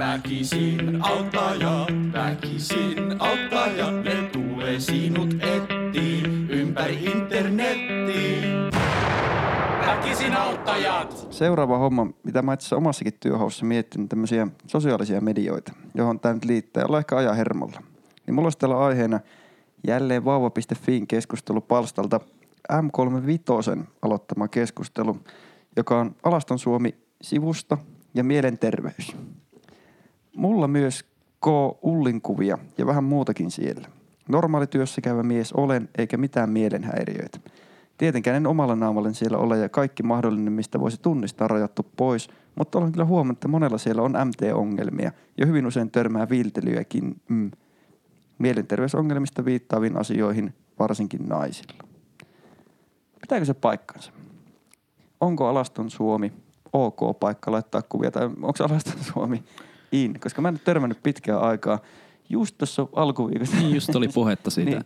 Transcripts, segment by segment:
Väkisin auttajat, väkisin auttajat, ne tulee sinut etiin ympäri internettiin. Väkisin auttajat! Seuraava homma, mitä mä itse omassakin työhaussa miettinyt, tämmöisiä sosiaalisia medioita, johon tämä nyt liittää, olla ehkä ajan hermolla. Niin mulla olisi täällä aiheena jälleen vauva.fiin keskustelu palstalta M35 aloittama keskustelu, joka on Alaston Suomi-sivusta ja mielenterveys. Mulla myös K. Ullinkuvia ja vähän muutakin siellä. Normaali työssä käyvä mies olen, eikä mitään mielenhäiriöitä. Tietenkään en omalla naamalla siellä ole ja kaikki mahdollinen, mistä voisi tunnistaa, rajattu pois, mutta olen kyllä huomannut, että monella siellä on MT-ongelmia ja hyvin usein törmää viiltelyäkin mm, mielenterveysongelmista viittaaviin asioihin, varsinkin naisilla. Pitääkö se paikkansa? Onko Alaston Suomi ok paikka laittaa kuvia tai onko Alaston Suomi in? Koska mä en ole törmännyt pitkään aikaa. Just tuossa alkuviikosta. Niin just oli puhetta siitä. niin.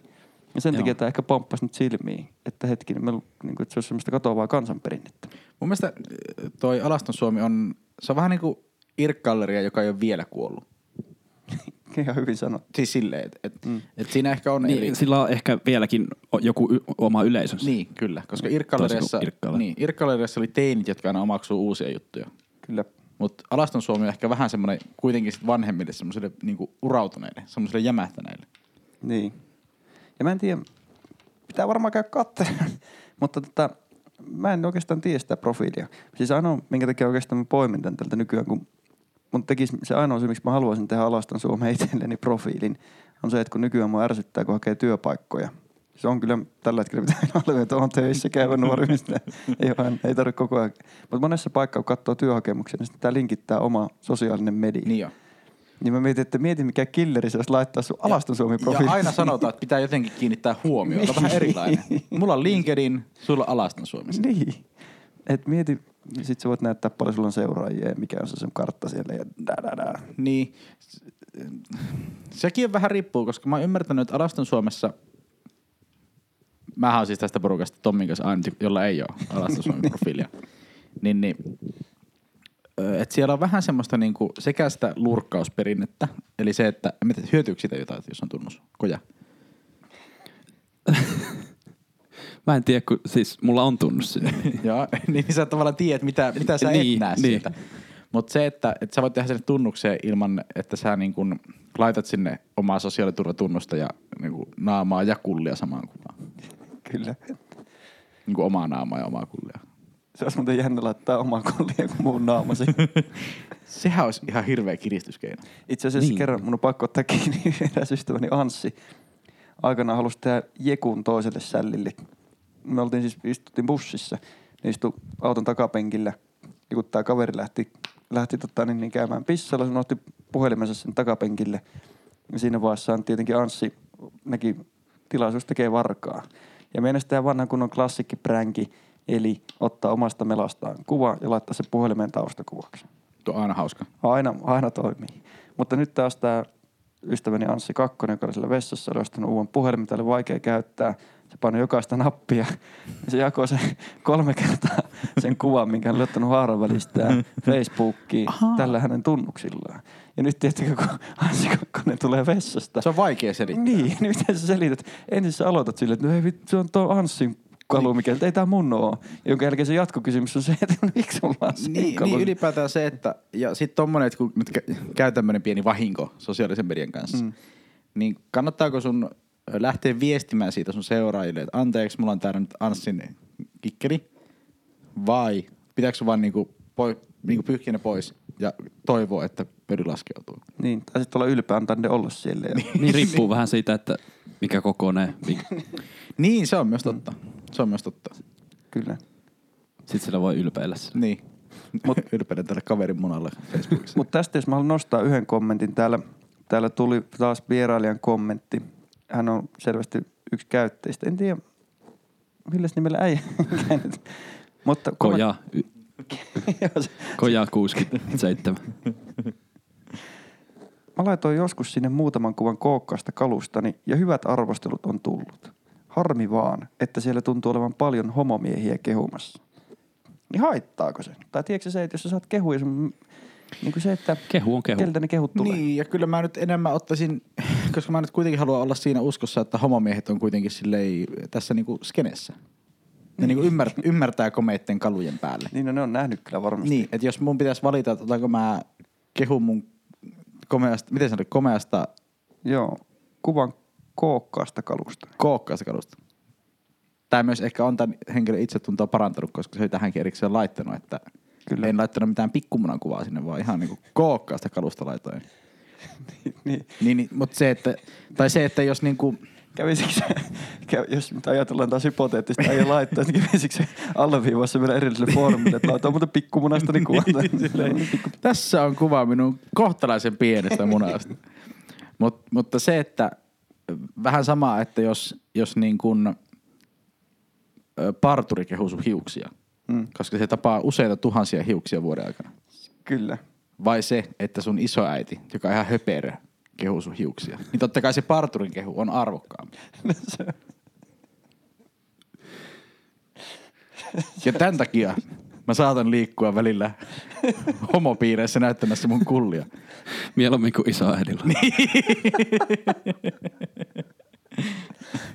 Ja sen Joo. takia tämä ehkä pomppasi nyt silmiin, että hetkinen, me, niin kuin, että se olisi semmoista katoavaa kansanperinnettä. Mun mielestä äh, toi Alaston Suomi on, se on vähän niin kuin Irk-galleria, joka ei ole vielä kuollut. Ihan hyvin sanottu. Siis silleen, että et, mm. et siinä ehkä on eri... Niin, sillä on ehkä vieläkin joku y- oma yleisönsä. Niin, kyllä. Koska Irk-galle- niin, oli teinit, jotka aina omaksuu uusia juttuja. Kyllä. Mutta Alaston Suomi on ehkä vähän semmoinen kuitenkin sit vanhemmille semmoisille niinku urautuneille, semmoisille jämähtäneille. Niin. Ja mä en tiedä, pitää varmaan käydä katselemaan, mutta tota, mä en oikeastaan tiedä sitä profiilia. Siis ainoa, minkä takia oikeastaan mä poimin tän tältä nykyään, kun mun tekisi, se ainoa syy, miksi mä haluaisin tehdä Alaston Suomeen itselleni profiilin, on se, että kun nykyään mua ärsyttää, kun hakee työpaikkoja. Se on kyllä tällä hetkellä pitää olla, että on töissä käyvä nuori, mistä ei, ole, ei tarvitse koko ajan. Mutta monessa paikkaa, kun katsoo työhakemuksia, niin sitten tämä linkittää oma sosiaalinen media. Niin jo. Niin mä mietin, että mieti mikä killeri se olisi laittaa sun Alaston Suomi profiiliin. Ja aina sanotaan, että pitää jotenkin kiinnittää huomiota. Vähän erilainen. Mulla on LinkedIn, sulla on Alaston Suomi. Niin. Et mieti, sit sä voit näyttää paljon sulla on seuraajia ja mikä on se sen kartta siellä ja da, da, da. Niin. Sekin vähän riippuu, koska mä oon ymmärtänyt, että Alaston Suomessa Mähän on siis tästä porukasta Tommin kanssa ainut, jolla ei ole Suomen profiilia. Niin, niin ö, et siellä on vähän semmoista niinku sekä sitä lurkkausperinnettä, eli se, että en mä tiedä, hyötyykö sitä jotain, jos on tunnus, koja. Mä en tiedä, kun siis mulla on tunnus sinne. Joo, niin sä tavallaan tiedät, mitä, mitä sä Niin, et näe niin. sieltä. Mutta se, että, että sä voit tehdä sen tunnukseen ilman, että sä niin kun laitat sinne omaa sosiaaliturvatunnusta ja niin kun naamaa ja kullia samaan kuvaan. Kyllä. Niin kuin omaa naamaa ja omaa kullia. Se olisi muuten jännä laittaa omaa kollia kuin muun naamasi. Sehän olisi ihan hirveä kiristyskeino. Itse asiassa niin. Kerran mun on pakko ottaa kiinni eräs ystäväni Anssi. Aikanaan halusi tehdä Jekun toiselle sällille. Me oltiin siis, istuttiin bussissa. Ne istui auton takapenkillä. Ja kun tää kaveri lähti, lähti tota, niin, niin käymään pissalla, se otti puhelimensa sen takapenkille. Ja siinä vaiheessa tietenkin Anssi näki tilaisuus tekee varkaa. Ja meidän tämä vanha kunnon klassikkipränki, eli ottaa omasta melastaan kuva ja laittaa se puhelimen taustakuvaksi. Tuo on aina hauska. Aina, aina toimii. Mutta nyt taas tämä ystäväni Anssi Kakkonen, joka oli siellä vessassa, oli ostanut uuden puhelimen, mitä oli vaikea käyttää. Se painoi jokaista nappia. Ja se jakoi se kolme kertaa sen kuvan, minkä hän oli ottanut haaran välistä Facebookiin Ahaa. tällä hänen tunnuksillaan. Ja nyt tietenkin, kun Kakkonen tulee vessasta. Se on vaikea selittää. Niin, niin miten sä selität? Ensin sä aloitat silleen, että no ei vittu, se on tuo Anssin kalu, mikä ei tää mun oo. Jonka jälkeen se jatkokysymys on se, että miksi sulla on Niin, kalu? niin ylipäätään se, että ja sitten tommonen, että kun nyt kä- käy tämmönen pieni vahinko sosiaalisen median kanssa, mm. niin kannattaako sun lähteä viestimään siitä sun seuraajille, että anteeksi, mulla on täällä nyt Anssin kikkeri, vai pitääkö sun vaan niinku, poi, niinku pyyhkiä ne pois ja toivoa, että pöly laskeutuu? Niin, tai sitten olla ylpeä, antaa ne olla siellä. Ja... niin riippuu vähän siitä, että mikä kokoinen. Niin, se on myös totta. Se on myös totta. Kyllä. Sitten sillä voi ylpeillä sillä. Niin. Mut ylpeänä tälle kaverin munalle Facebookissa. Mutta tästä jos mä haluan nostaa yhden kommentin. Täällä, täällä tuli taas vierailijan kommentti. Hän on selvästi yksi käyttäjistä. En tiedä, millä nimellä äijä. Mutta Koja, y- koja 67. Mä laitoin joskus sinne muutaman kuvan kookkaasta kalustani ja hyvät arvostelut on tullut. Harmi vaan, että siellä tuntuu olevan paljon homomiehiä kehumassa. Niin haittaako se? Tai tiedätkö se, että jos sä saat kehuja sun Niin kuin se, että Kehu on kehu. keltä ne kehut tulee. Niin, ja kyllä mä nyt enemmän ottaisin, koska mä nyt kuitenkin haluan olla siinä uskossa, että homomiehet on kuitenkin silleen tässä niinku skenessä. Ne niinku ymmär, ymmärtää komeitten kalujen päälle. Niin, no ne on nähnyt kyllä varmasti. Niin, että jos mun pitäisi valita, että otanko mä kehun mun komeasta, miten sanoit, komeasta Joo, kuvan kookkaasta kalusta. kookkaasta kalusta. Tämä myös ehkä on tämän henkilön itsetuntoa parantanut, koska se oli tähänkin erikseen laittanut, että Kyllä. En laittanut mitään pikkumunan kuvaa sinne, vaan ihan niinku kookkaasta kalusta laitoin. niin. Niin, niin mutta se, että, tai se, että jos niinku, Kävisikö kä- jos nyt ajatellaan taas hypoteettista ei laittaa, niin kävisikö se alleviivassa vielä erilliselle foorumille, että laitetaan muuten pikkumunasta niin kuvan. Silleen, Tässä on kuva minun kohtalaisen pienestä munasta. Mut, mutta se, että vähän sama, että jos, jos niin kuin ö, parturi kehuu sun hiuksia, Mm. koska se tapaa useita tuhansia hiuksia vuoden aikana. Kyllä. Vai se, että sun isoäiti, joka on ihan höperö, kehuu sun hiuksia. Niin totta kai se parturin kehu on arvokkaampi. Ja tämän takia mä saatan liikkua välillä homopiireissä näyttämässä mun kullia. Mieluummin kuin isoäidillä. Niin.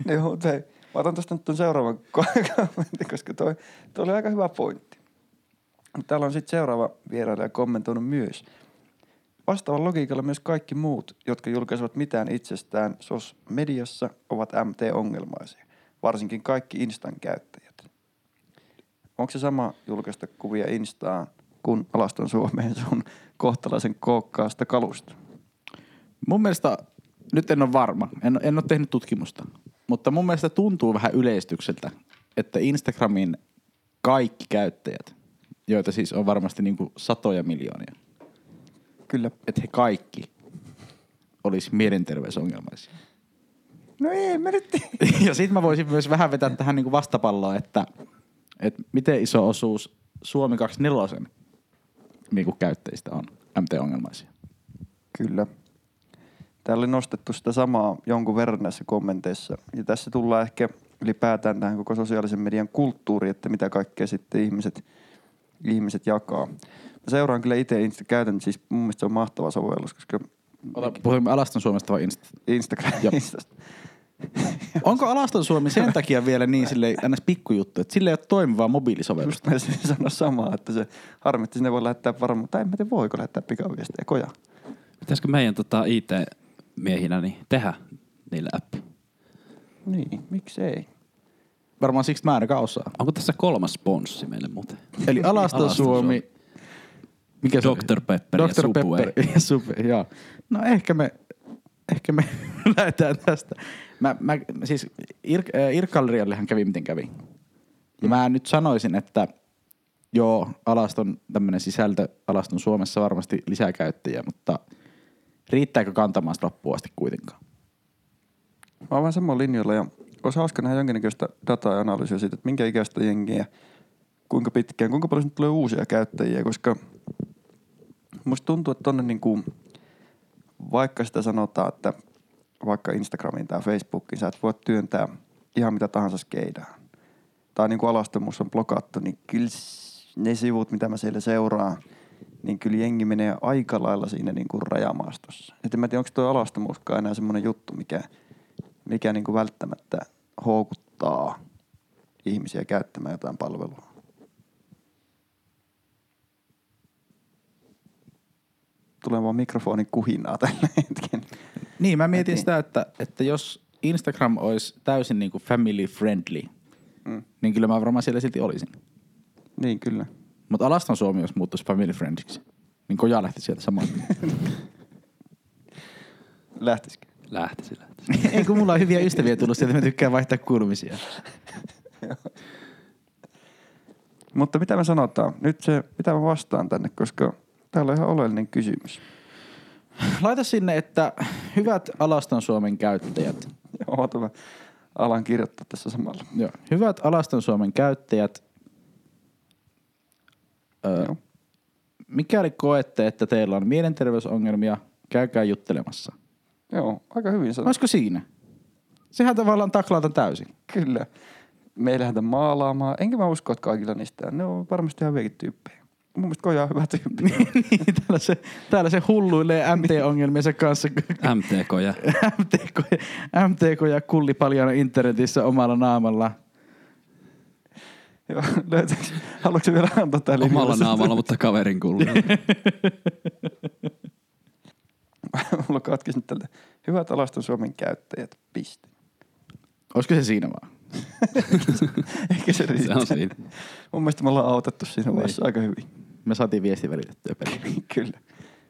Joo, mutta hei, mä otan tästä nyt seuraavan kommentin, koska toi, toi oli aika hyvä pointti. Täällä on sitten seuraava vierailija kommentoinut myös. Vastaavan logiikalla myös kaikki muut, jotka julkaisevat mitään itsestään SOS-mediassa, ovat MT-ongelmaisia. Varsinkin kaikki Instan käyttäjät. Onko se sama julkaista kuvia Instaan kuin alaston Suomeen sun kohtalaisen kookkaasta kalusta? Mun mielestä, nyt en ole varma, en, en ole tehnyt tutkimusta, mutta mun mielestä tuntuu vähän yleistykseltä, että Instagramin kaikki käyttäjät, joita siis on varmasti niin kuin satoja miljoonia, Kyllä. että he kaikki olisi mielenterveysongelmaisia. No ei, mä nyt... ja sitten mä voisin myös vähän vetää tähän niinku vastapalloa, että, että miten iso osuus Suomi 24 niinku käyttäjistä on MT-ongelmaisia. Kyllä. Täällä oli nostettu sitä samaa jonkun verran näissä kommenteissa. Ja tässä tullaan ehkä ylipäätään tähän koko sosiaalisen median kulttuuriin, että mitä kaikkea sitten ihmiset, ihmiset jakaa. Mä seuraan kyllä itse Insta, käytän siis mun mielestä se on mahtava sovellus, koska Ota, puhumme Alaston Suomesta vai Insta? Instagram. Instasta. Onko Alaston Suomi sen takia vielä niin sille ns. pikkujuttu, että sillä ei ole toimivaa mobiilisovellusta? Just mä sanoa samaa, että se harmitti, sinne voi lähettää varmaan, tai en mä tiedä voiko lähettää pikaviestejä, koja. Pitäisikö meidän tota, IT-miehinä niin tehdä niille appi? Niin, miksei. Varmaan siksi mä en ainakaan osaa. Onko tässä kolmas sponssi meille muuten? Eli Alaston, Alaston Suomi. Mikä se oli? Dr. Pepper ja Dr. Subway. Pepper ja Subway, joo. No ehkä me, ehkä me lähdetään tästä. Mä, mä siis Ir, äh, Irkalleriallehan kävi miten kävi. Ja mä nyt sanoisin, että joo, Alaston tämmönen sisältö, Alaston Suomessa varmasti lisää käyttäjiä, mutta riittääkö kantamaan sitä loppuun asti kuitenkaan? Mä oon vähän samoin linjoilla ja olisi hauska nähdä jonkinnäköistä dataa ja analyysiä siitä, että minkä ikäistä jengiä, kuinka pitkään, kuinka paljon tulee uusia käyttäjiä, koska musta tuntuu, että tonne niin kuin, vaikka sitä sanotaan, että vaikka Instagramiin tai Facebookiin sä et voi työntää ihan mitä tahansa skeidaan. Tai niin kuin alastomuus on blokattu, niin kyllä ne sivut, mitä mä siellä seuraan, niin kyllä jengi menee aika lailla siinä niin kuin rajamaastossa. Et en mä tiedä, onko tuo alastomuuskaan enää semmoinen juttu, mikä, mikä niin kuin välttämättä houkuttaa ihmisiä käyttämään jotain palvelua. Tulee vaan mikrofonin kuhinaa tällä hetken. Niin, mä mietin sitä, että, että jos Instagram olisi täysin niin kuin family friendly, Mm. niin kyllä mä varmaan siellä silti olisin. Niin kyllä. Mutta Alaston Suomi, jos muuttuisi family friendiksi, niin koja lähti sieltä samaan. Lähtisikö? Lähtisi, lähtisi. Ei kun mulla on hyviä ystäviä tullut sieltä, mä tykkään vaihtaa kuulumisia. Mutta mitä me sanotaan? Nyt se, mitä mä vastaan tänne, koska täällä on ihan oleellinen kysymys. Laita sinne, että hyvät Alaston Suomen käyttäjät, mä alan kirjoittaa tässä samalla. joo, hyvät Alaston Suomen käyttäjät, öö, Joo. mikäli koette, että teillä on mielenterveysongelmia, käykää juttelemassa. Joo, aika hyvin sanottu. Olisiko siinä? Sehän tavallaan taklaa tämän täysin. Kyllä. Me ei lähdetä maalaamaan. Enkä mä usko, että kaikilla niistä. Ne on varmasti ihan tyyppejä. Mun mielestä koja on hyvä tyyppi. niin, täällä se, täällä se hulluilee MT-ongelmiensa kanssa. MTK ja MTK, MTK ja kulli paljana internetissä omalla naamalla. Joo, löytyykö, haluatko vielä antaa linjalle omalla naamalla, mutta kaverin kuuluu. Mulla katkesi nyt tältä. Hyvät alaston Suomen käyttäjät, piste. Olisiko se siinä vaan? Ehkä se riittää. Se on siinä. Mun mielestä me ollaan autettu siinä vaiheessa aika hyvin. Me saatiin viesti välitettyä peliin. Kyllä.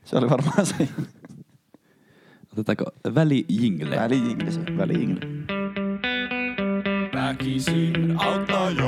Se oli varmaan se Otetaanko välijingle? väli-inglesi. Väliin. Väkisin auttaa jo.